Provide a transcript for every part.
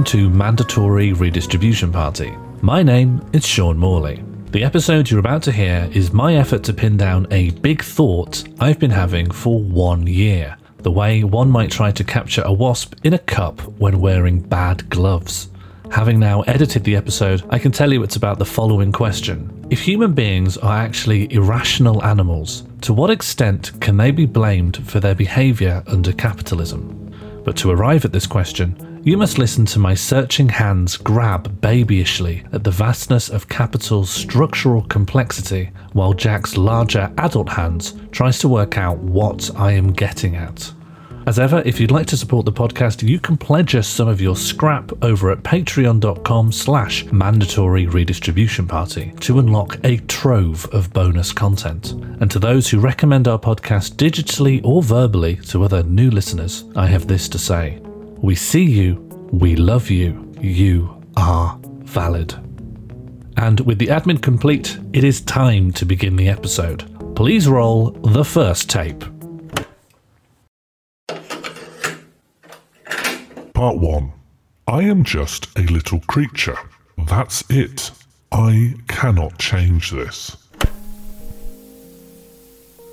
welcome to Mandatory Redistribution Party. My name is Sean Morley. The episode you're about to hear is my effort to pin down a big thought I've been having for one year. The way one might try to capture a wasp in a cup when wearing bad gloves. Having now edited the episode, I can tell you it's about the following question. If human beings are actually irrational animals, to what extent can they be blamed for their behaviour under capitalism? But to arrive at this question, you must listen to my searching hands grab babyishly at the vastness of capital's structural complexity, while Jack's larger adult hands tries to work out what I am getting at. As ever, if you'd like to support the podcast, you can pledge us some of your scrap over at patreon.com slash mandatory redistribution party to unlock a trove of bonus content. And to those who recommend our podcast digitally or verbally to other new listeners, I have this to say. We see you, we love you, you are valid. And with the admin complete, it is time to begin the episode. Please roll the first tape. Part 1 I am just a little creature. That's it. I cannot change this.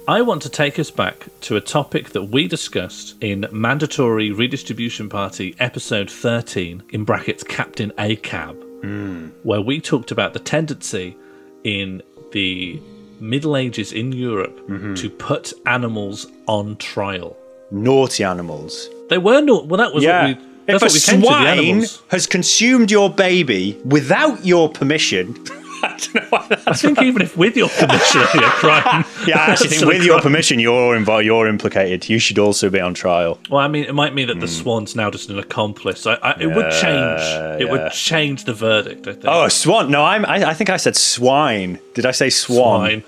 I want to take us back to a topic that we discussed in Mandatory Redistribution Party episode 13, in brackets Captain ACAB, hmm. where we talked about the tendency in the Middle Ages in Europe mm-hmm. to put animals on trial. Naughty animals. They were not. Well, that was Yeah. what we. That's if a what we came to the swine has consumed your baby without your permission, I don't know why I think even if with your permission, you're crime. Yeah, I actually think with your permission, you're involved. You're implicated. You should also be on trial. Well, I mean, it might mean that Hmm. the swan's now just an accomplice. I, I, it would change. It yeah. would change the verdict. I think. Oh, a swan? No, I'm. I, I think I said swine. Did I say swan? Swine.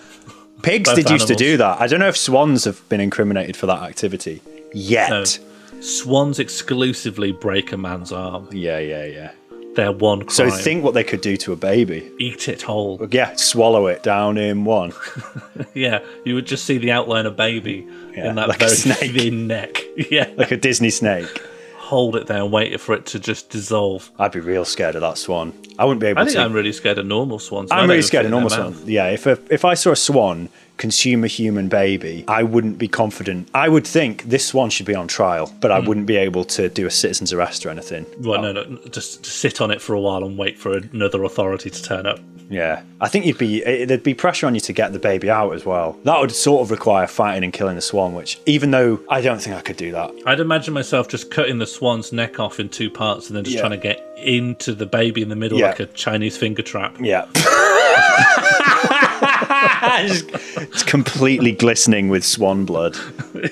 Pigs Both did used to do that. I don't know if swans have been incriminated for that activity yet. No. Swans exclusively break a man's arm. Yeah, yeah, yeah. They're one crime. So think what they could do to a baby. Eat it whole. Yeah, swallow it down in one. Yeah, you would just see the outline of baby Yeah, in that like a very snake. thin neck. Yeah, like a Disney snake. hold it there and wait for it to just dissolve. I'd be real scared of that swan. I wouldn't be able I think to. I'm really scared of normal swans. I I'm really scared of normal swans. Yeah, if a, if I saw a swan consume a human baby, I wouldn't be confident. I would think this one should be on trial, but. I wouldn't be able to do a citizen's arrest or anything. Well, no, no, just, just sit on it for a while and wait for another authority to turn up. Yeah, I think you'd be eh, there'd be pressure on you to get the baby out as well. That would sort of require fighting and killing the swan, which even though I don't think I could do that. I'd imagine myself just cutting the swan's neck off in two parts and then just Yeah. trying to get into the baby in the middle Yeah. like a Chinese finger trap. Yeah. Just- it's completely glistening with swan blood.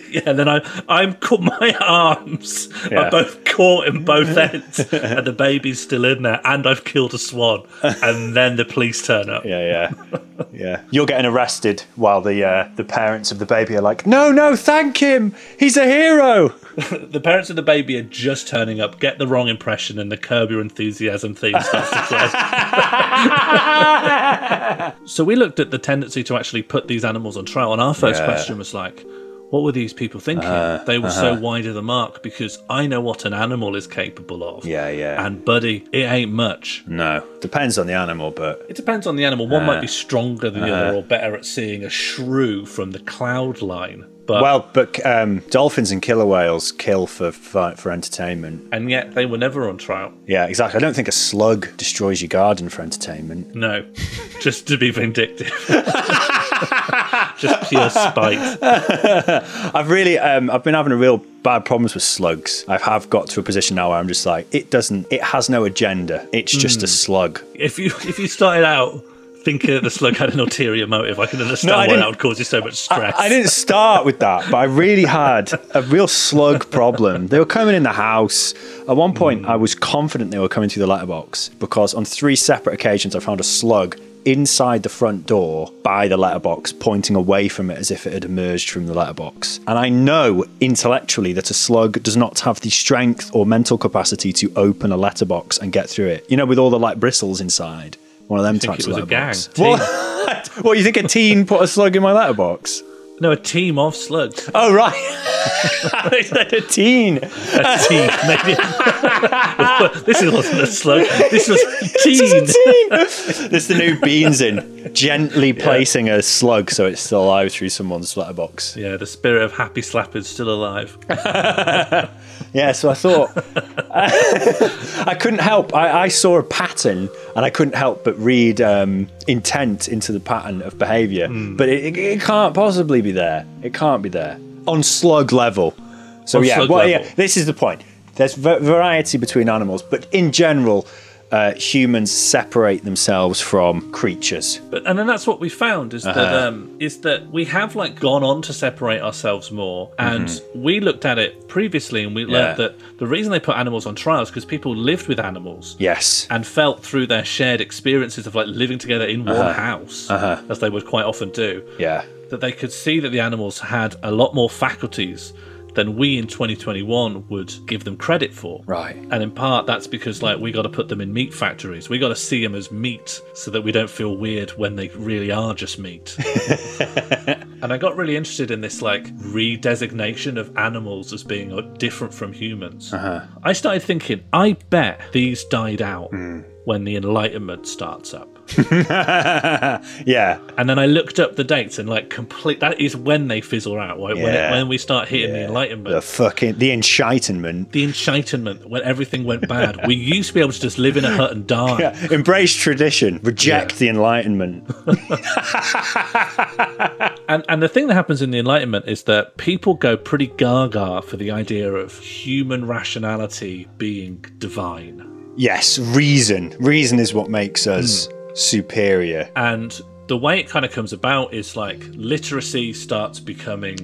Yeah, then I, I'm caught. My arms Yeah. are both caught in both ends, and the baby's still in there, and I've killed a swan. And then the police turn up. Yeah, yeah, yeah. You're getting arrested while the uh, the parents of the baby are like, "No, no, thank him. He's a hero." The parents of the baby are just turning up, get the wrong impression, and the Curb Your Enthusiasm theme starts to play. so we looked at the tendency to actually put these animals on trial, and our first Yeah. question was like, what were these people thinking? Uh, they were so wide of the mark because I know what an animal is capable of. Yeah, yeah. And buddy, it ain't much. No, depends on the animal, but It depends on the animal. One Uh, might be stronger than the other or better at seeing a shrew from the cloud line. But well, but um, dolphins and killer whales kill for, for for entertainment. and yet they were never on trial. Yeah, exactly. I don't think a slug destroys your garden for entertainment. No, just to be vindictive. just pure spite. I've really, um, I've been having a real bad problems with slugs. I have got to a position now where I'm just like, it doesn't, it has no agenda. It's just Hmm. a slug. If you if you started out thinking that uh, the slug had an ulterior motive, I can understand I why that would cause you so much stress. I didn't start with that, but I really had a real slug problem. They were coming in the house. At one point, hmm. I was confident they were coming through the letterbox because on three separate occasions, I found a slug inside the front door by the letterbox, pointing away from it as if it had emerged from the letterbox. And I know intellectually that a slug does not have the strength or mental capacity to open a letterbox and get through it. You know, with all the like bristles inside. One of them think types it was a gang. letterbox. What? what? You think a teen put a slug in my letterbox? No, a team of slugs. Oh right, I said a teen. A team, maybe. this wasn't a slug. This was a team. This is the new beans in. Gently placing a slug so it's still alive through someone's letterbox. Yeah, the spirit of happy slappers still alive. Yeah, so I thought I couldn't help. I, I saw a pattern, and I couldn't help but read um, intent into the pattern of behaviour. Hmm. But it, it, it can't possibly be there. It can't be there on slug level. So On yeah, well, level. yeah, this is the point. There's va- variety between animals, but in general, uh, humans separate themselves from creatures. But and then that's what we found is that Uh-huh. um, is that we have like gone on to separate ourselves more, and we looked at it previously, and we learned Mm-hmm. Yeah. that the reason they put animals on trials because people lived with animals. Yes. And felt through their shared experiences of like living together in Uh-huh. one house, as they would quite often do, Yeah. that they could see that the animals had a lot more faculties than we in 2021 would give them credit for. Right. And in part, that's because like we got to put them in meat factories. We got to see them as meat so that we don't feel weird when they really are just meat. and I got really interested in this like redesignation of animals as being uh, different from humans. I started thinking, I bet these died out when the Enlightenment starts up. Yeah. And then I looked up the dates and like complete that is when they fizzle out. Right? When, it, when we start hitting the Enlightenment. The fucking the enlightenment. the enlightenment when everything went bad. we used to be able to just live in a hut and die. Yeah. Embrace tradition. Reject Yeah. the enlightenment. And and the thing that happens in the Enlightenment is that people go pretty gaga for the idea of human rationality being divine. yes, reason. Reason is what makes us hmm. Superior. And the way it kind of comes about is like literacy starts becoming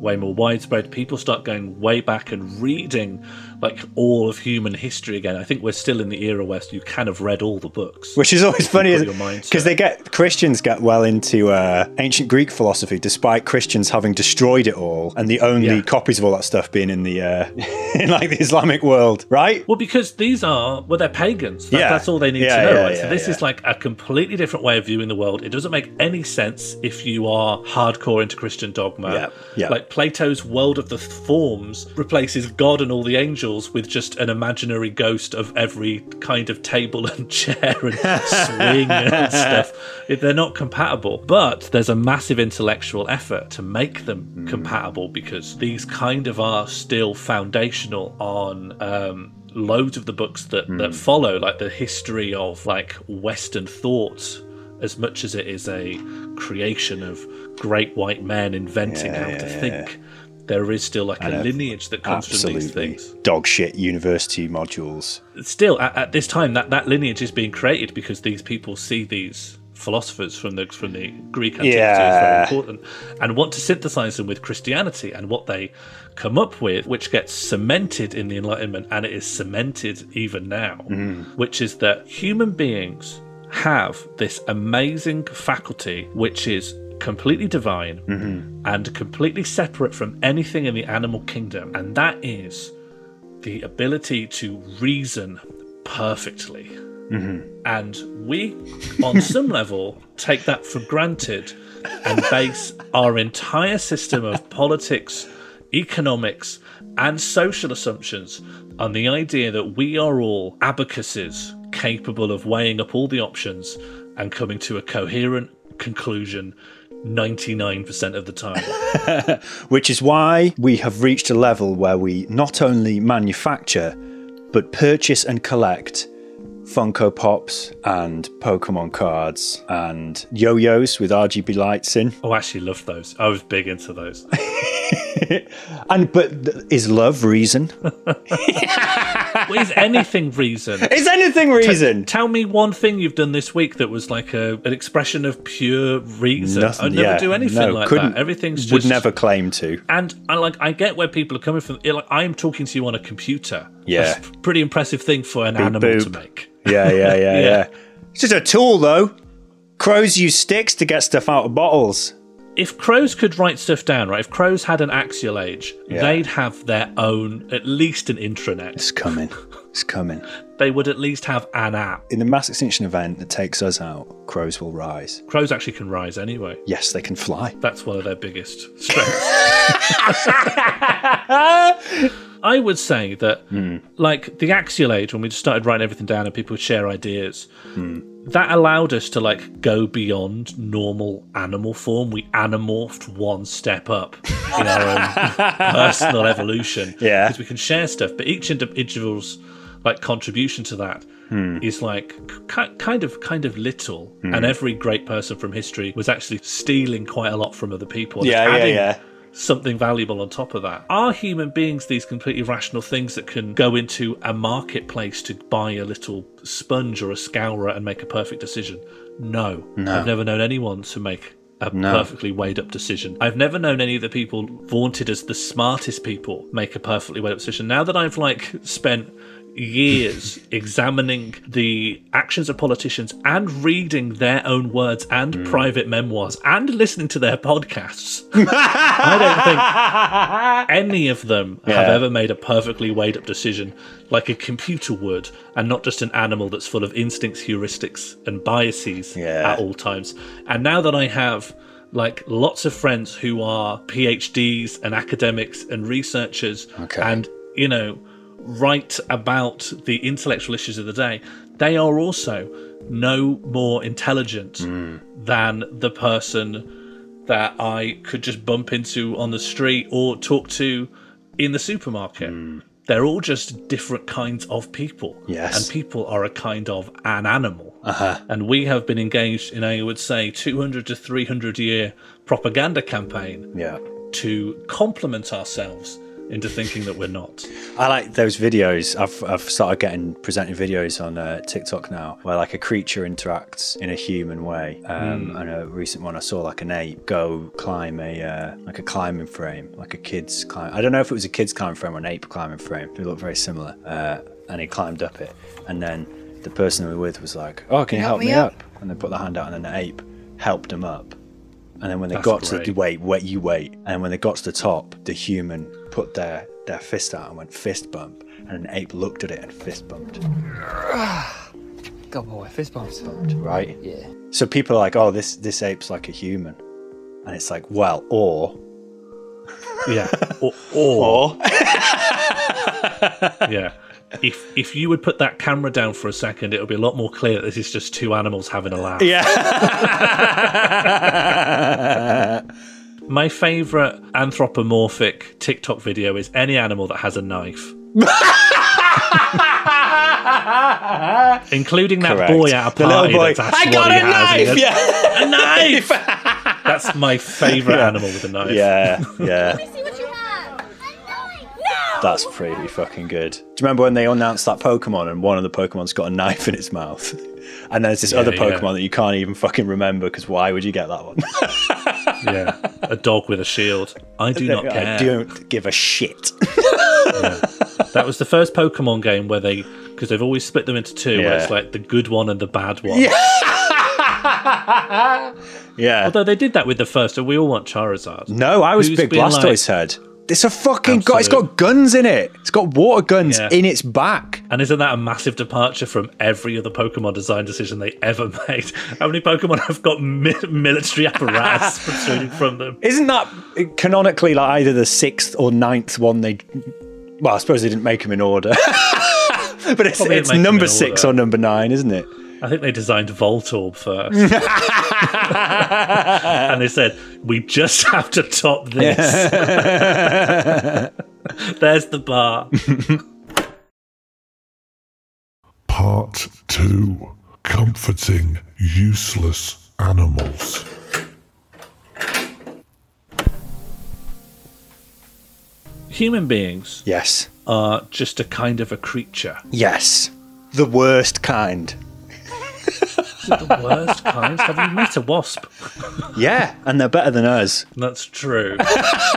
way more widespread. People start going way back and reading like all of human history again. I think we're still in the era where you kind of read all the books. Which is always funny put your mind to because they get Christians get well into uh, ancient Greek philosophy, despite Christians having destroyed it all, and the only Yeah. copies of all that stuff being in the uh, in like the Islamic world, right? Well, because these are well, they're pagans. That- Yeah. that's all they need Yeah, to know. right? so this is like a completely different way of viewing the world. It doesn't make any sense if you are hardcore into Christian dogma. Yeah, yeah. Like Plato's world of the forms replaces God and all the angels with just an imaginary ghost of every kind of table and chair and swing and stuff. They're not compatible, but there's a massive intellectual effort to make them Hmm. compatible because these kind of are still foundational on um, loads of the books that, Hmm. that follow, like the history of like Western thought, as much as it is a creation of great white men inventing how to think. There is still like a lineage that comes from these things. dog shit university modules. still at, at this time that that lineage is being created because these people see these philosophers from the from the Greek antiquity as very important and want to synthesize them with Christianity and what they come up with which gets cemented in the enlightenment and it is cemented even now mm. which is that human beings have this amazing faculty which is completely divine mm-hmm. and completely separate from anything in the animal kingdom and that is the ability to reason perfectly. Mm-hmm. And we, on some level, take that for granted and base our entire system of politics, economics, and social assumptions on the idea that we are all abacuses capable of weighing up all the options and coming to a coherent conclusion 99% of the time. Which is why we have reached a level where we not only manufacture, but purchase and collect Funko Pops and Pokemon cards and yo yos with RGB lights in. oh, I actually loved those. I was big into those. And but is love reason? Well, is anything reason? Is anything reason? Tell me one thing you've done this week that was like a, an expression of pure reason. Nothing. I'd never yeah, do anything no, like couldn't, that. Everything's just would never claim to. And I like I get where people are coming from. It- Like I'm talking to you on a computer. Yeah. That's a pretty impressive thing for an animal to make. Yeah, yeah, yeah, Yeah. yeah. It's just a tool, though. Crows use sticks to get stuff out of bottles. If crows could write stuff down, right? If crows had an axial age, Yeah. they'd have their own, at least an intranet. It's coming. It's coming. They would at least have an app. In the mass extinction event that takes us out, crows will rise. Crows actually can rise anyway. Yes, they can fly. That's one of their biggest strengths. I would say that, hmm. like the axial age, when we just started writing everything down and people would share ideas, hmm. that allowed us to like go beyond normal animal form. We animorphed one step up in our own personal evolution. Yeah. because we can share stuff, but each individual's like contribution to that hmm. is like ki- kind of kind of little. And every great person from history was actually stealing quite a lot from other people. Yeah, yeah, yeah. Something valuable on top of that. Are human beings these completely rational things that can go into a marketplace to buy a little sponge or a scourer and make a perfect decision? No. I've never known anyone to make a perfectly weighed up decision. I've never known any of the people vaunted as the smartest people make a perfectly weighed up decision. Now that I've like spent years examining the actions of politicians and reading their own words and hmm. private memoirs and listening to their podcasts. I don't think any of them have ever made a perfectly weighed up decision like a computer would, and not just an animal that's full of instincts, heuristics, and biases Yeah. at all times. And now that I have like lots of friends who are PhDs and academics and researchers, Okay. and you know, write about the intellectual issues of the day, they are also no more intelligent Hmm. than the person that I could just bump into on the street or talk to in the supermarket. Hmm. They're all just different kinds of people. Yes. And people are a kind of an animal. Uh-huh. And we have been engaged in, I would say, 200 to 300 year propaganda campaign Yeah. to complement ourselves into thinking that we're not. I like those videos. I've, I've started getting presented videos on uh, TikTok now where like a creature interacts in a human way. Um, And a recent one I saw like an ape go climb a uh, like a climbing frame, like a kid's climb. I don't know if it was a kid's climbing frame or an ape climbing frame. They look very similar. Uh, and he climbed up it, and then the person we were with was like, "Oh, can you help me me up?" up?" And they put their hand out, and then the ape helped him up. And then when they That's got to the wait, wait, you wait. And when they got to the top, the human put their their fist out and went fist bump, and an ape looked at it and fist bumped. Good boy, fist bumps. Right? Yeah. So people are like, "Oh, this this ape's like a human," and it's like, well, or Yeah. Or, or or yeah. If if you would put that camera down for a second, it'll be a lot more clear that this is just two animals having a laugh. yeah, My favourite anthropomorphic TikTok video is any animal that has a knife. Including that Correct. boy at a the party little boy. that's I got a knife. has Yeah, A knife! That's my favourite animal with a knife. yeah, yeah. see what you have. No! That's pretty fucking good. Do you remember when they announced that Pokemon and one of the Pokemon's got a knife in its mouth? And there's this other yeah. Pokemon that you can't even fucking remember because why would you get that one? Yeah. A dog with a shield. I do not care. I don't give a shit. That was the first Pokemon game where they, because they've always split them into two, where it's like the good one and the bad one. yeah. Although they did that with the first, and we all want Charizard. No, I was Who's big been like- Blastoise head. It's a fucking got. It's got guns in it. It's got water guns Yeah. in its back. And isn't that a massive departure from every other Pokemon design decision they ever made? How many Pokemon have got mi- military apparatus protruding from them? Isn't that uh, canonically like either the sixth or ninth one they? Well, I suppose they didn't make them in order, but it's, it's didn't make them number six or number nine, isn't it? I think they designed Voltorb first. and they said, we just have to top this. There's the bar. Part 2 Comforting Useless Animals. Human beings Yes. are just a kind of a creature. Yes. The worst kind. The worst kind. Have you met a wasp? Yeah, and they're better than us. That's true.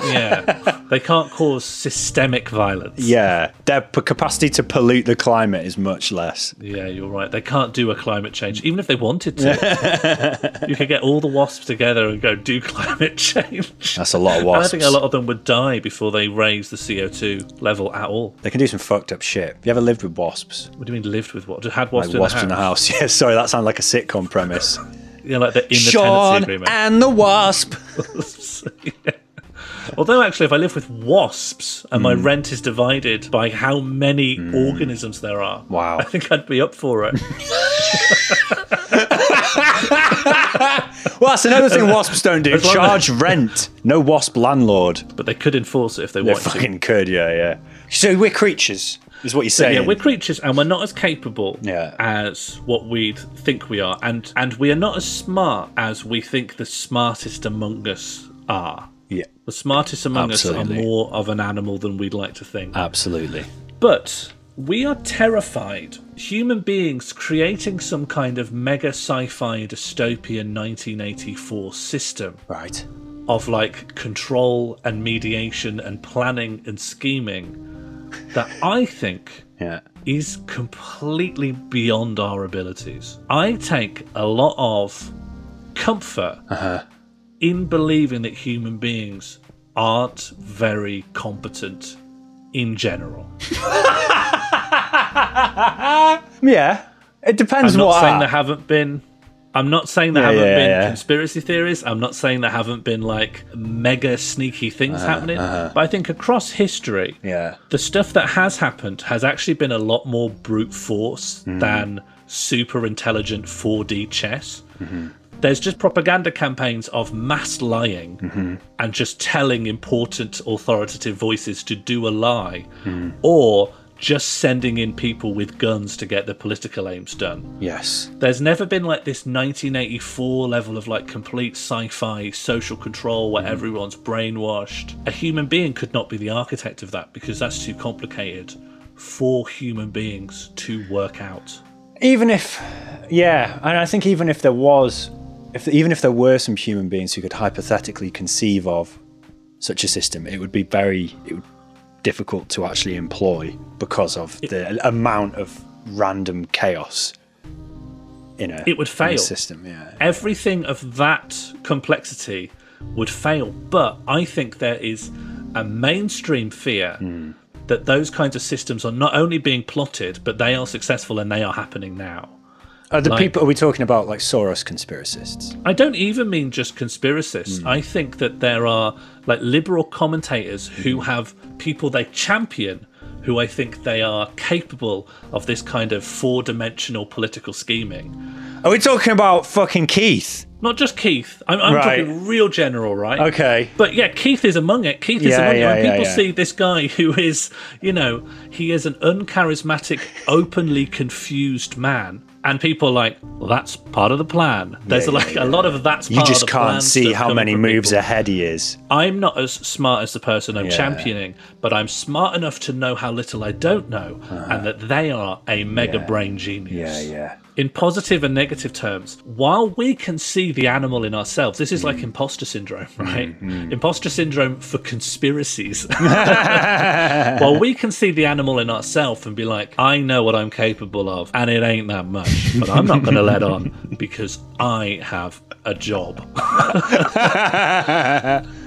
yeah. They can't cause systemic violence. Yeah, their p- capacity to pollute the climate is much less. Yeah, you're right. They can't do a climate change, even if they wanted to. you could get all the wasps together and go do climate change. That's a lot of And I think a lot of them would die before they raise the CO2 level at all. They can do some fucked up shit. Have you ever lived with wasps? What do you mean lived with what? Had wasps, Like wasps in the house. Yeah, sorry, that sounds like a sitcom premise. Yeah, like the in the Sean tenancy agreement. and the wasp. Yeah. Although actually, if I live with wasps and my Hmm. rent is divided by how many organisms there are, Wow. I think I'd be up for it. Well, that's another thing wasps don't do. Charge rent. No wasp landlord. but they could enforce it if they They want to. fucking could, yeah, yeah. So we're creatures, is what you're saying. yeah, we're creatures, and we're not as capable Yeah. as what we'd think we are, and and we are not as smart as we think the smartest among us are. yeah, The smartest among us are more of an animal than we'd like to think. absolutely. But we are terrified. Human beings creating some kind of mega sci fi dystopian 1984 system Right. of like control and mediation and planning and scheming that I think Yeah. is completely beyond our abilities. I take a lot of comfort uh-huh. in believing that human beings aren't very competent in general. Yeah. It depends I'm not what. saying there haven't been. I'm not saying there Yeah, haven't yeah, been yeah. conspiracy theories. I'm not saying there haven't been like mega sneaky things happening. But I think across history, yeah. the stuff that has happened has actually been a lot more brute force Mm-hmm. than super intelligent 4D chess. Mm-hmm. There's just propaganda campaigns of mass lying Mm-hmm. and just telling important authoritative voices to do a lie, Mm. or just sending in people with guns to get their political aims done. Yes. There's never been like this 1984 level of like complete sci-fi social control where mm. everyone's brainwashed. A human being could not be the architect of that because that's too complicated for human beings to work out. Even if, yeah, and I think even if there was, if even if there were some human beings who could hypothetically conceive of such a system, it would be very it would, difficult to actually employ because of the amount of random chaos in a It would fail. system. Yeah. Everything of that complexity would fail, but I think there is a mainstream fear hmm. that those kinds of systems are not only being plotted, but they are successful and they are happening now. Are the Like- people are we talking about like Soros conspiracists? I don't even mean just conspiracists. Hmm. I think that there are like liberal commentators who hmm. have people they champion who I think they are capable of this kind of four dimensional political scheming. Are we talking about fucking Keith? Not just Keith. I'm, I'm Right. talking real general, right? Okay. But yeah, Keith is among it. Keith is among yeah, it. When yeah, people yeah. see this guy who is, you know, he is an uncharismatic, openly confused man, and people are like, well, that's part of the plan. There's Yeah, like yeah, a lot of that's You part just of the plan You just can't see how many moves people. ahead he is. I'm not as smart as the person I'm Yeah. championing, but I'm smart enough to know how little I don't know, uh-huh. and that they are a mega brain genius. Yeah, yeah. In positive and negative terms, while we can see the animal in ourselves, this is Mm. like imposter syndrome, right? Imposter syndrome for conspiracies. while we can see the animal in ourselves and be like, I know what I'm capable of, and it ain't that much, but I'm not going to let on because I have a job.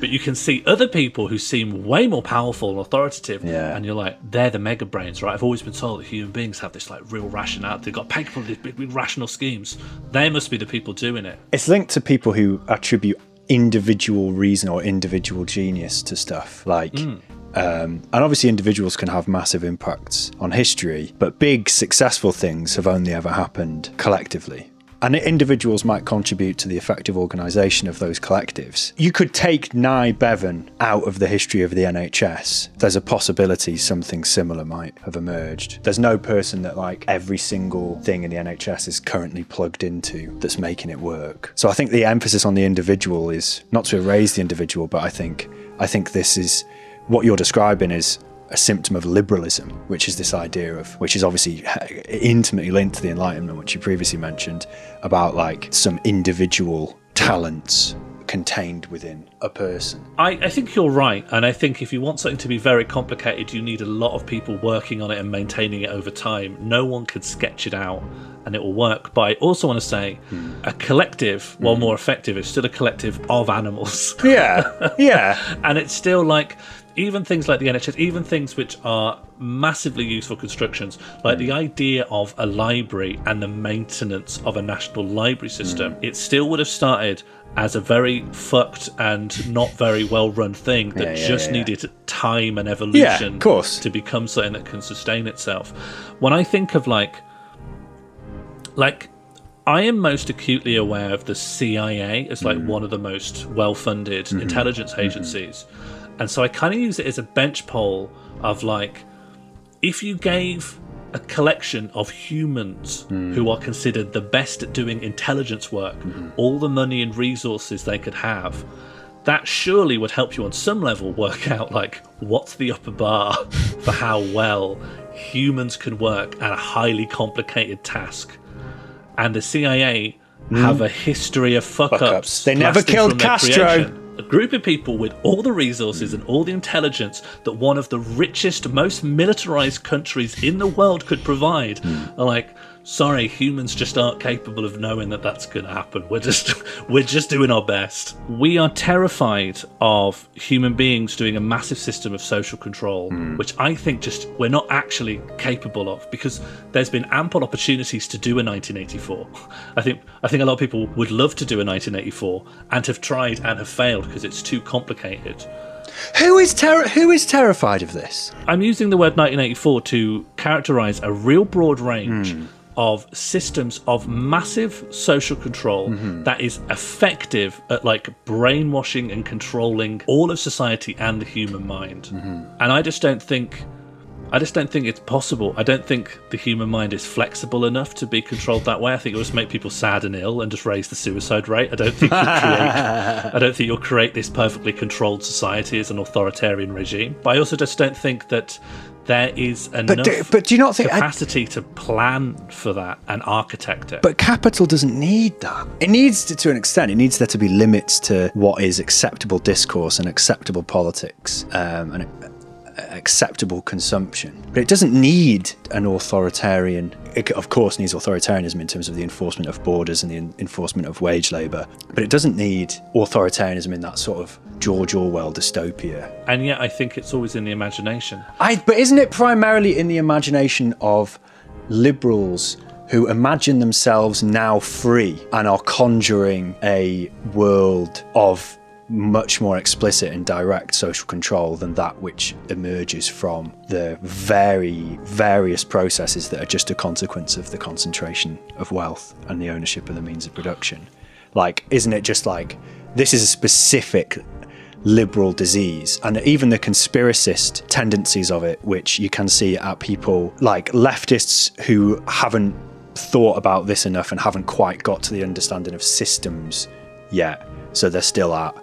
but you can see other people who seem way more powerful and authoritative, Yeah. and you're like, they're the mega brains, right? I've always been told that human beings have this like real rationality. They've got capable of these big, big rational schemes. They must be the people doing it. It's linked to people who attribute individual reason or individual genius to stuff. Like, um, and obviously, individuals can have massive impacts on history, but big successful things have only ever happened collectively. And individuals might contribute to the effective organisation of those collectives. You could take Nye Bevan out of the history of the NHS. There's a possibility something similar might have emerged. There's no person that, like, every single thing in the NHS is currently plugged into that's making it work. So I think the emphasis on the individual is not to erase the individual, but I think I think this is what you're describing is a symptom of liberalism, which is this idea of, which is obviously uh, intimately linked to the Enlightenment, which you previously mentioned, about like some individual talents contained within a person. I, I think you're right, and I think if you want something to be very complicated, you need a lot of people working on it and maintaining it over time. No one could sketch it out and it will work. But I also want to say hmm. a collective, while hmm. more effective, is still a collective of animals. Yeah, yeah. and it's still like even things like the NHS, even things which are massively useful constructions, like the hmm. idea of a library and the maintenance of a national library system, hmm. it still would have started as a very fucked and not very well run thing that Yeah, yeah, just yeah, needed time and evolution of course. to become something that can sustain itself. When I think of like like I am most acutely aware of the CIA as like hmm. one of the most well-funded mm-hmm. intelligence mm-hmm. agencies. And so I kind of use it as a bench poll of like if you gave a collection of humans hmm. who are considered the best at doing intelligence work mm-hmm. all the money and resources they could have that surely would help you on some level work out like what's the upper bar for how well humans can work at a highly complicated task and the CIA have hmm. a history of fuck. Fuck-ups. They never killed Castro. A group of people with all the resources and all the intelligence that one of the richest, most militarized countries in the world could provide are like, sorry, humans just aren't capable of knowing that that's going to happen. We're just, we're just doing our best. We are terrified of human beings doing a massive system of social control, hmm. which I think just we're not actually capable of because there's been ample opportunities to do a 1984. I think I think a lot of people would love to do a 1984 and have tried and have failed because it's too complicated. Who is ter- Who is terrified of this? I'm using the word 1984 to characterize a real broad range hmm. Of systems of massive social control mm-hmm. that is effective at like brainwashing and controlling all of society and the human mind. Mm-hmm. And I just don't think I just don't think it's possible. I don't think the human mind is flexible enough to be controlled that way. I think it will just make people sad and ill and just raise the suicide rate. I don't think you'll create I don't think you'll create this perfectly controlled society as an authoritarian regime. But I also just don't think that there is enough do- but do you not think- I- capacity to plan for that and architect it? But capital doesn't need that. It needs to, to an extent. It needs there to be limits to what is acceptable discourse and acceptable politics um, and acceptable consumption. But it doesn't need an authoritarian. It, of course, needs authoritarianism in terms of the enforcement of borders and the enforcement of wage labour. But it doesn't need authoritarianism in that sort of George Orwell dystopia. and yet I think it's always in the imagination. I, but isn't it primarily in the imagination of liberals who imagine themselves now free and are conjuring a world of much more explicit and direct social control than that which emerges from the very various processes that are just a consequence of the concentration of wealth and the ownership of the means of production? Like, isn't it just like this is a specific liberal disease and even the conspiracist tendencies of it which you can see at people like leftists who haven't thought about this enough and haven't quite got to the understanding of systems yet so they're still at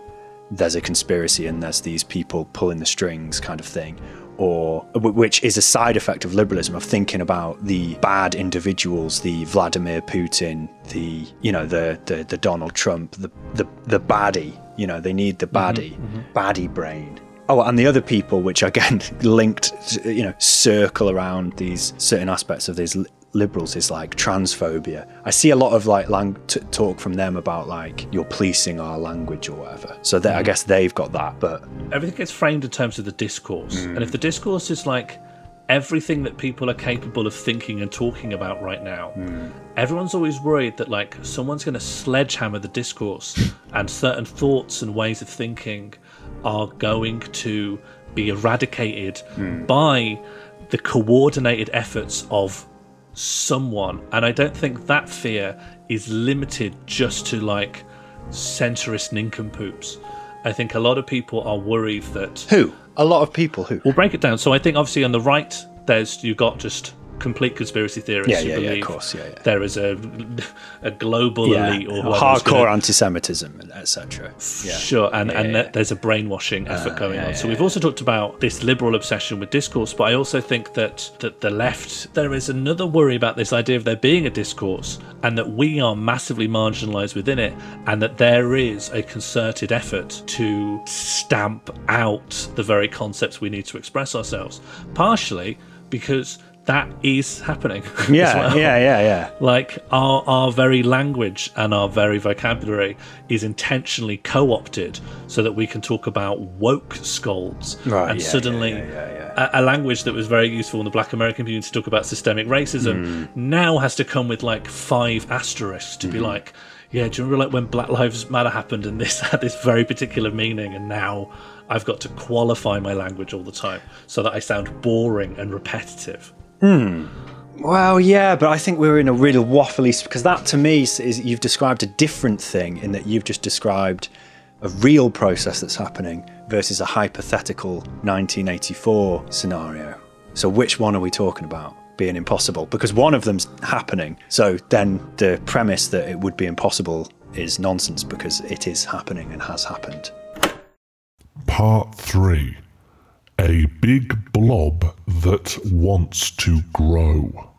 there's a conspiracy and there's these people pulling the strings kind of thing or which is a side effect of liberalism of thinking about the bad individuals the vladimir putin the you know the the, the donald trump the, the the baddie you know they need the mm-hmm, baddie mm-hmm. baddie brain. Oh, and the other people, which again linked, you know, circle around these certain aspects of these liberals is like transphobia. I see a lot of like lang- t- talk from them about like you're policing our language or whatever. So that I mm. guess they've got that, but everything gets framed in terms of the discourse. Mm. And if the discourse is like everything that people are capable of thinking and talking about right now, mm. everyone's always worried that like someone's going to sledgehammer the discourse and certain thoughts and ways of thinking are going to be eradicated by the coordinated efforts of someone. And I don't think that fear is limited just to like centrist nincompoops. I think a lot of people are worried that who? A lot of people who. we'll break it down. So I think obviously on the right, there's you've got just complete conspiracy theorists Yeah, who yeah, yeah, of course, yeah, yeah. there is a a global yeah, elite or hardcore anti-Semitism, etc. Yeah. Sure, and, and yeah, yeah. there's a brainwashing effort uh, going yeah, on. So yeah, we've also talked about this liberal obsession with discourse, but I also think that that the left there is another worry about this idea of there being a discourse and that we are massively marginalized within it, and that there is a concerted effort to stamp out the very concepts we need to express ourselves. Partially because that is happening. Yeah, well. yeah, yeah, yeah. Like our our very language and our very vocabulary is intentionally co-opted so that we can talk about woke scolds. Right, and yeah, suddenly yeah, yeah, A, a language that was very useful in the black American community to talk about systemic racism Hmm. now has to come with like five asterisks to be Mm-hmm. like, yeah, do you remember like when Black Lives Matter happened and this had this very particular meaning and now I've got to qualify my language all the time so that I sound boring and repetitive. Hmm. Well, yeah, but I think we're in a real waffly because that to me is, is you've described a different thing in that you've just described a real process that's happening versus a hypothetical 1984 scenario. So which one are we talking about being impossible? Because one of them's happening. So then the premise that it would be impossible is nonsense because it is happening and has happened. Part 3 A big blob that wants to grow.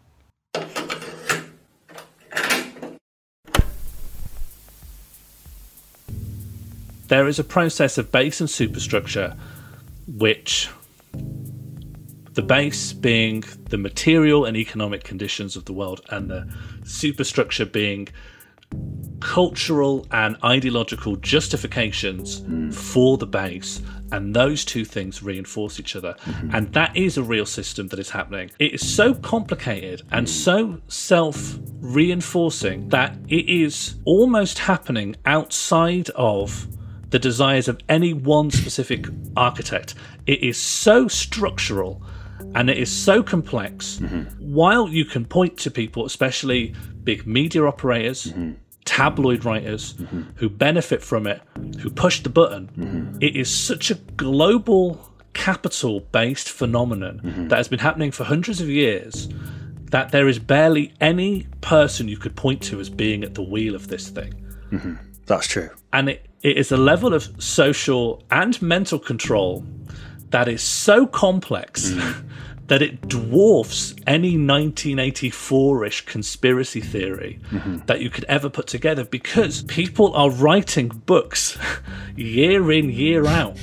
there is a process of base and superstructure which the base being the material and economic conditions of the world and the superstructure being cultural and ideological justifications hmm. for the base and those two things reinforce each other. Mm-hmm. And that is a real system that is happening. It is so complicated and mm. so self reinforcing that it is almost happening outside of the desires of any one specific architect. It is so structural and it is so complex. Mm-hmm. While you can point to people, especially big media operators, mm-hmm. Tabloid writers, mm-hmm. who benefit from it, who push the button, mm-hmm. it is such a global capital based phenomenon mm-hmm. that has been happening for hundreds of years that there is barely any person you could point to as being at the wheel of this thing. That's true. and it, it is a level of social and mental control that is so complex that it dwarfs any 1984-ish conspiracy theory mm-hmm. that you could ever put together because people are writing books year in year out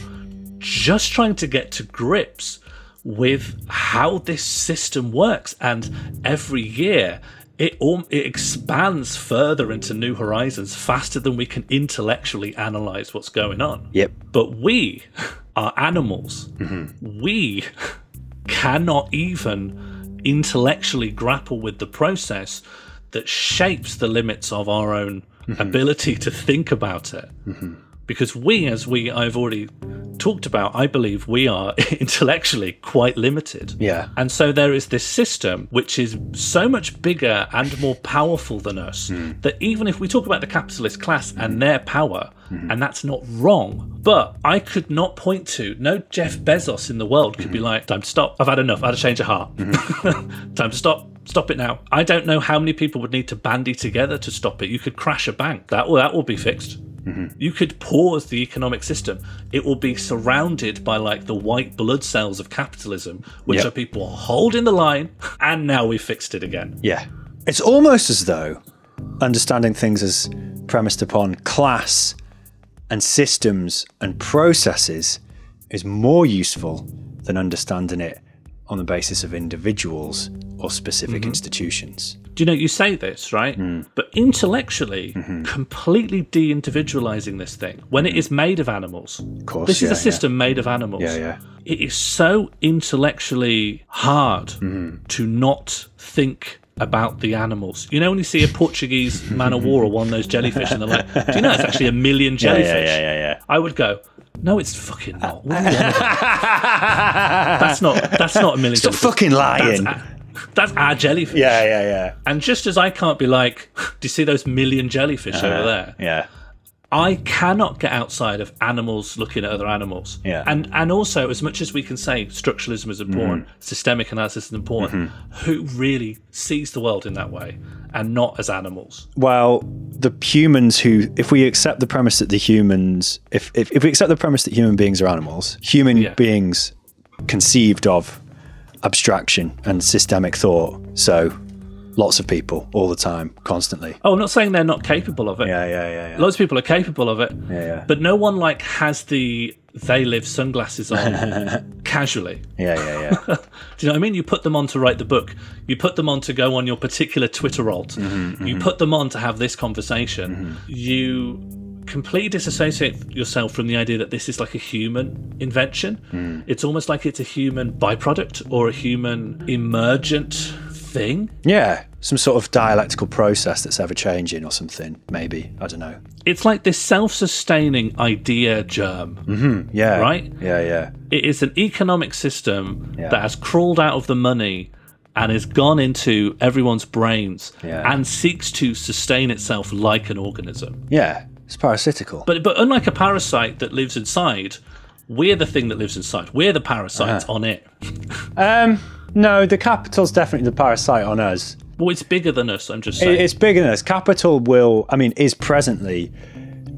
just trying to get to grips with how this system works. And every year it, it expands further into new horizons faster than we can intellectually analyze what's going on. Yep. but we are animals. Mm-hmm. We cannot even intellectually grapple with the process that shapes the limits of our own mm-hmm. ability to think about it mm-hmm. Because we as we i've already talked about i believe we are intellectually quite limited Yeah. and so there is this system which is so much bigger and more powerful than us hmm. that even if we talk about the capitalist class and their power, hmm. and that's not wrong, but I could not point to, no Jeff Bezos in the world could be hmm. like, time to stop, I've had enough, I had a change of heart. time to stop. Stop it now. I don't know how many people would need to bandy together to stop it. You could crash a bank. That will that will be fixed. Mm-hmm. You could pause the economic system. It will be surrounded by like the white blood cells of capitalism, which Yep. are people holding the line, and now we fixed it again. Yeah. It's almost as though understanding things as premised upon class and systems and processes is more useful than understanding it on the basis of individuals or specific mm-hmm. institutions. Do you know you say this, right? Hmm. But intellectually, mm-hmm. completely de individualizing this thing when it mm-hmm. is made of animals. Of course, This is a system made of animals. Yeah, yeah. It is so intellectually hard mm-hmm. to not think about the animals. You know, when you see a Portuguese man of war or one of those jellyfish, and they're like, "Do you know it's actually a million jellyfish?" yeah. yeah, yeah, yeah. I would go, "No, it's fucking not." What are you on about? that's not. That's not a million. Stop jellyfish. fucking lying. That's, that's our jellyfish. yeah, yeah, yeah. And just as I can't be like, do you see those million jellyfish over there? Yeah. I cannot get outside of animals looking at other animals. Yeah. Mm-hmm. And and also, as much as we can say structuralism is important, systemic analysis is important, who really sees the world in that way and not as animals? Well, the humans who, if we accept the premise that the humans, if, if, if we accept the premise that human beings are animals, human Yeah. beings conceived of abstraction and systemic thought. So lots of people all the time, constantly. Oh, I'm not saying they're not capable of it. Yeah, yeah, yeah, yeah. Loads of people are capable of it. Yeah, yeah. But no one like has the they live sunglasses on casually. Yeah, yeah, yeah. Do you know what I mean? You put them on to write the book. You put them on to go on your particular Twitter alt. Mm-hmm, You put them on to have this conversation. You completely disassociate yourself from the idea that this is like a human invention. Mm. It's almost like it's a human byproduct or a human emergent thing. yeah, some sort of dialectical process that's ever changing or something, maybe. I don't know. It's like this self sustaining idea germ. Yeah. Right? Yeah, yeah. It is an economic system Yeah. that has crawled out of the money and has gone into everyone's brains Yeah. and seeks to sustain itself like an organism. Yeah. It's parasitical. But but unlike a parasite that lives inside, we're the thing that lives inside. We're the parasites Uh-huh. on it. um, no, the capital's definitely the parasite on us. Well, it's bigger than us. I'm just It- saying. It's bigger than us. Capital will, I mean, is presently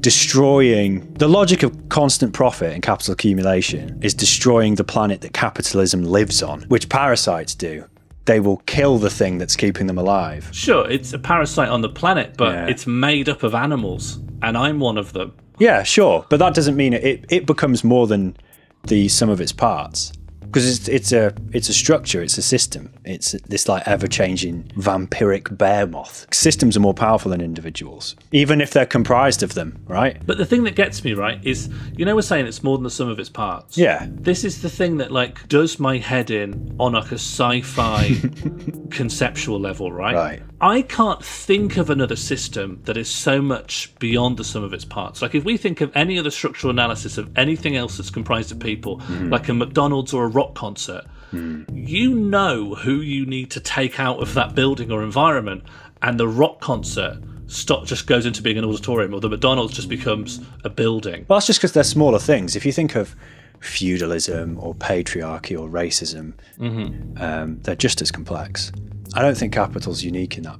destroying the logic of constant profit and capital accumulation is destroying the planet that capitalism lives on, which parasites do. They will kill the thing that's keeping them alive. sure, it's a parasite on the planet, but Yeah. it's made up of animals, and I'm one of them. Yeah, sure, but that doesn't mean it. It, becomes more than the sum of its parts because it's it's a it's a structure, it's a system. It's this like ever changing vampiric bear moth. Systems are more powerful than individuals, even if they're comprised of them, right? But the thing that gets me right is, you know, we're saying it's more than the sum of its parts. Yeah. This is the thing that like does my head in on like a sci-fi conceptual level, right? Right. I can't think of another system that is so much beyond the sum of its parts. Like if we think of any other structural analysis of anything else that's comprised of people, hmm. like a McDonald's or a rock concert, hmm. you know who you need to take out of that building or environment, and the rock concert stop just goes into being an auditorium, or the McDonald's just becomes a building. Well, that's just because they're smaller things. If you think of feudalism or patriarchy or racism, mm-hmm. um, they're just as complex. I don't think capital's unique in that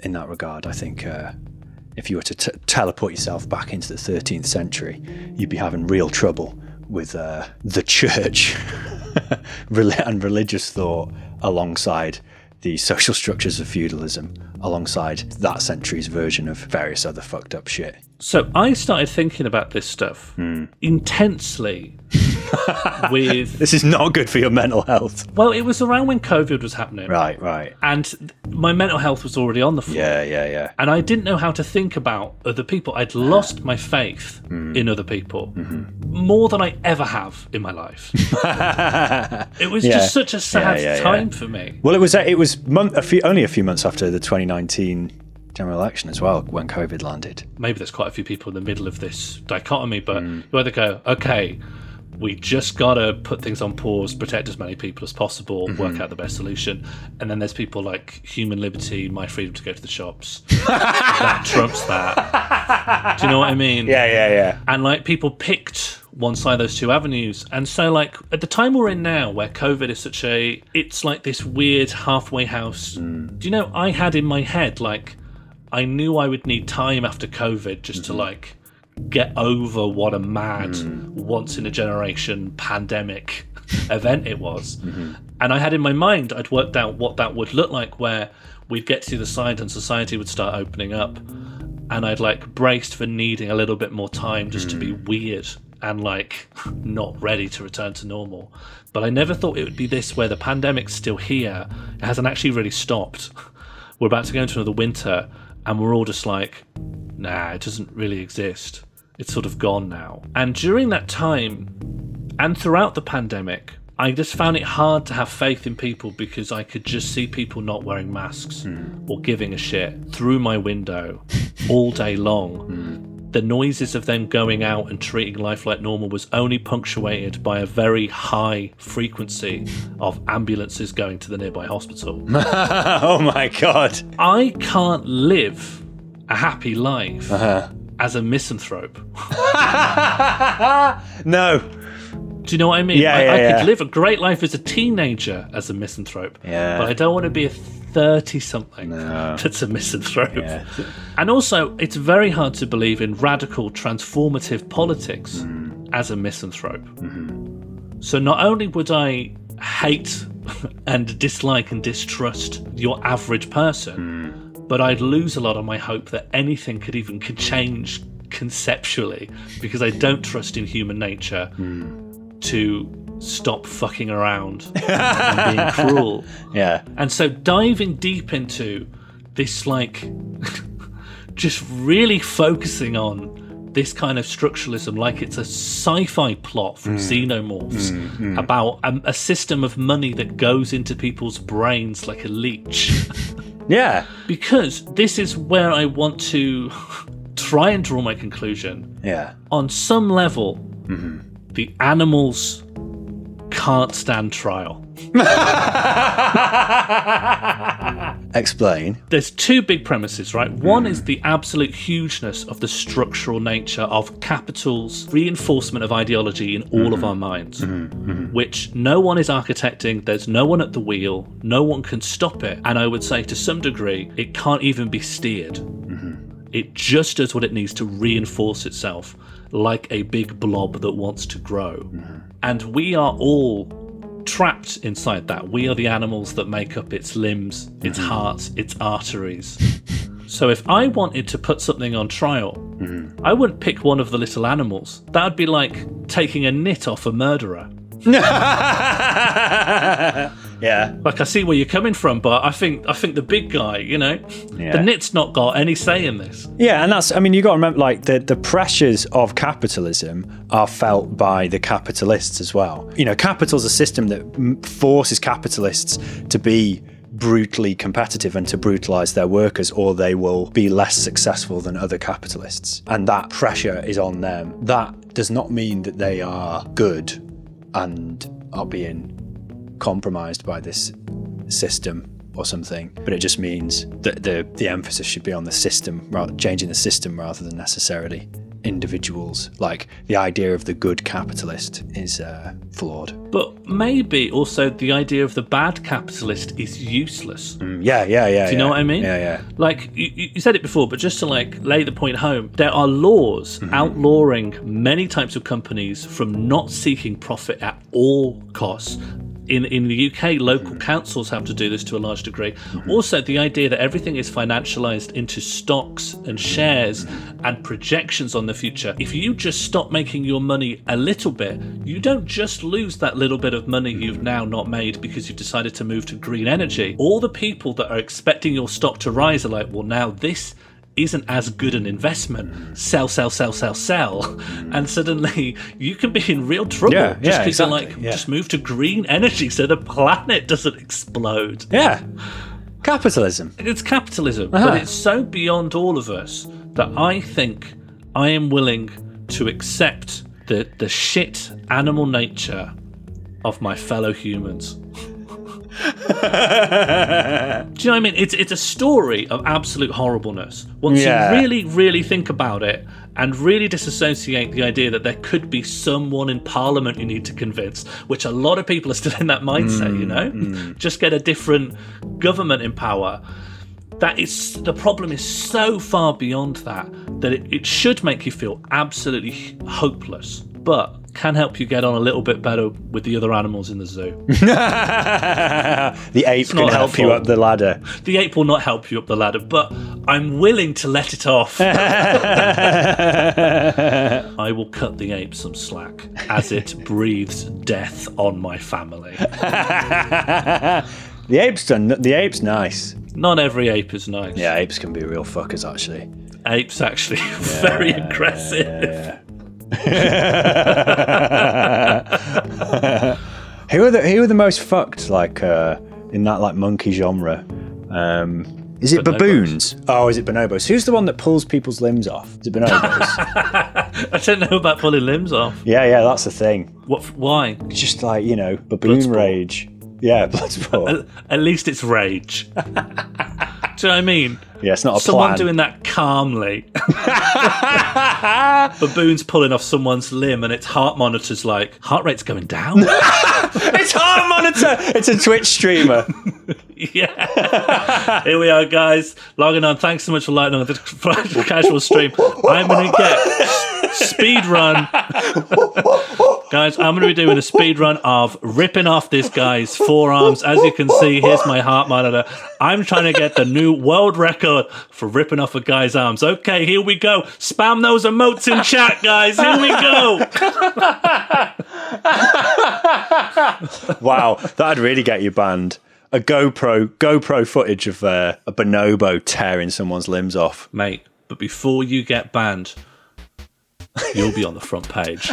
in that regard. I think uh, if you were to t- teleport yourself back into the 13th century, you'd be having real trouble with uh, the church and religious thought alongside the social structures of feudalism, alongside that century's version of various other fucked up shit. So I started thinking about this stuff intensely with This is not good for your mental health. well, it was around when COVID was happening. Right, right. And my mental health was already on the floor. Yeah, yeah, yeah. And I didn't know how to think about other people. I'd lost my faith Hmm. in other people Mm-hmm. more than I ever have in my life. it was Yeah. just such a sad Yeah, yeah, time for me. Well, it was it was month, a few, only a few months after the 2019 general election as well when COVID landed. Maybe there's quite a few people in the middle of this dichotomy, but Hmm. you either go, okay, we just got to put things on pause, protect as many people as possible, Mm-hmm. work out the best solution. And then there's people like human liberty, my freedom to go to the shops. that trumps that. Do you know what I mean? Yeah, yeah, yeah. and like people picked one side of those two avenues and so like at the time we're in now where covid is such a it's like this weird halfway house do you know i had in my head like i knew i would need time after covid just to like get over what a mad hmm. once in a generation pandemic event it was mm-hmm. and i had in my mind i'd worked out what that would look like where we'd get to the side and society would start opening up and I'd like braced for needing a little bit more time just to be hmm. weird and like not ready to return to normal. But I never thought it would be this where the pandemic's still here. It hasn't actually really stopped. We're about to go into another winter and we're all just like, nah, it doesn't really exist. It's sort of gone now. And during that time, and throughout the pandemic, I just found it hard to have faith in people because I could just see people not wearing masks hmm. or giving a shit through my window all day long. Hmm. The noises of them going out and treating life like normal was only punctuated by a very high frequency of ambulances going to the nearby hospital. oh my god. I can't live a happy life uh-huh. as a misanthrope. No. Do you know what I mean? Yeah, I, yeah, I yeah. could live a great life as a teenager as a misanthrope. Yeah. But I don't want to be a 30 something that's a misanthrope. Yeah. And also, it's very hard to believe in radical transformative politics Mm. as a misanthrope. Mm-hmm. So not only would I hate and dislike and distrust your average person, Mm. but I'd lose a lot of my hope that anything could even could change conceptually because I don't trust in human nature to stop fucking around and being cruel. Yeah. And so diving deep into this, like, just really focusing on this kind of structuralism, like it's a sci fi plot from mm. Xenomorphs mm, mm. about a, a system of money that goes into people's brains like a leech. Yeah. because this is where I want to try and draw my conclusion. Yeah. On some level, mm-hmm. the animals can't stand trial. Explain. there's two big premises, right? One is the absolute hugeness of the structural nature of capital's reinforcement of ideology in all of mm-hmm. our minds, mm-hmm. Mm-hmm. which no one is architecting, there's no one at the wheel, no one can stop it. And I would say to some degree, it can't even be steered. It just does what it needs to reinforce itself like a big blob that wants to grow. And we are all trapped inside that. We are the animals that make up its limbs, its mm-hmm. heart, its arteries. So if I wanted to put something on trial, mm-hmm. I wouldn't pick one of the little animals. That would be like taking a nit off a murderer. Yeah. Like I see where you're coming from, but I think I think the big guy, you know, Yeah. the nit's not got any say in this. Yeah, and that's I mean you got to remember like the the pressures of capitalism are felt by the capitalists as well. You know, capital's a system that forces capitalists to be brutally competitive and to brutalize their workers or they will be less successful than other capitalists. And that pressure is on them. That does not mean that they are good and are being compromised by this system or something, but it just means that the the emphasis should be on the system, rather changing the system rather than necessarily individuals. Like the idea of the good capitalist is uh, flawed. But maybe also the idea of the bad capitalist is useless. Yeah, yeah, yeah. Do you know what I mean? Yeah, yeah. Like you, you you said it before, but just to like lay the point home, there are laws outlawing many types of companies from not seeking profit at all costs. In, in the UK, local hmm. councils have to do this to a large degree. Hmm. Also, the idea that everything is financialized into stocks and hmm. shares and projections on the future. If you just stop making your money a little bit, you don't just lose that little bit of money you've now not made because you've decided to move to green energy. All the people that are expecting your stock to rise are like, well, now this isn't as good an investment. Sell, sell, sell, sell, sell. And suddenly you can be in real trouble Yeah, just yeah, because you're like, yeah. just move to green energy so the planet doesn't explode. Yeah. Capitalism. It's capitalism, Uh-huh. but it's so beyond all of us that I think I am willing to accept the, the shit animal nature of my fellow humans. Do you know what I mean? It's it's a story of absolute horribleness. Once Yeah. you really, really think about it and really disassociate the idea that there could be someone in Parliament you need to convince, which a lot of people are still in that mindset, you mm, know? Mm. Just get a different government in power. That is the problem is so far beyond that that it, it should make you feel absolutely hopeless, but can help you get on a little bit better with the other animals in the zoo. the ape can help you up the ladder. The ape will not help you up the ladder, but I'm willing to let it off. I will cut the ape some slack as it breathes death on my family. The ape's done. The ape's nice. Not every ape is nice. Yeah, apes can be real fuckers actually. Apes actually very aggressive. Who are the Who are the most fucked? Like uh, in that like monkey genre. Um, is it Bonobos. baboons? Oh, is it bonobos? Who's the one that pulls people's limbs off? Is it bonobos? I don't know about pulling limbs off. yeah, yeah, that's the thing. What? Why? It's just like you know, baboon Bloodsport. rage. Yeah, bloodsport. At least it's rage. Do you know what I mean? Yeah, it's not a Someone plan. doing that calmly. Baboon's pulling off someone's limb and its heart monitor's like, heart rate's going down. it's heart monitor. It's a Twitch streamer. yeah. Here we are, guys. Logging on. Thanks so much for lighting on the casual stream. I'm going to get speed run. guys, I'm going to be doing a speed run of ripping off this guy's forearms. As you can see, here's my heart monitor. I'm trying to get the new world record for ripping off a guy's arms. Okay, here we go. Spam those emotes in chat, guys. Here we go. Wow, that'd really get you banned. A GoPro GoPro footage of uh, a bonobo tearing someone's limbs off. Mate, but before you get banned, you'll be on the front page.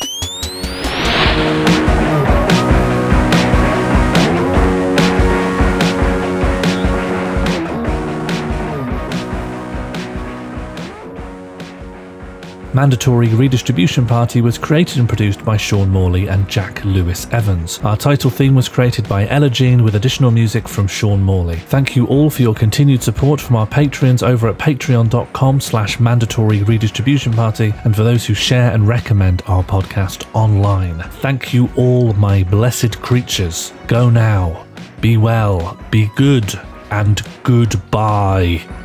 Mandatory Redistribution Party was created and produced by Sean Morley and Jack Lewis Evans. Our title theme was created by Ella Jean with additional music from Sean Morley. Thank you all for your continued support from our Patreons over at patreon.com slash mandatory redistribution party and for those who share and recommend our podcast online. Thank you all, my blessed creatures. Go now. Be well, be good, and goodbye.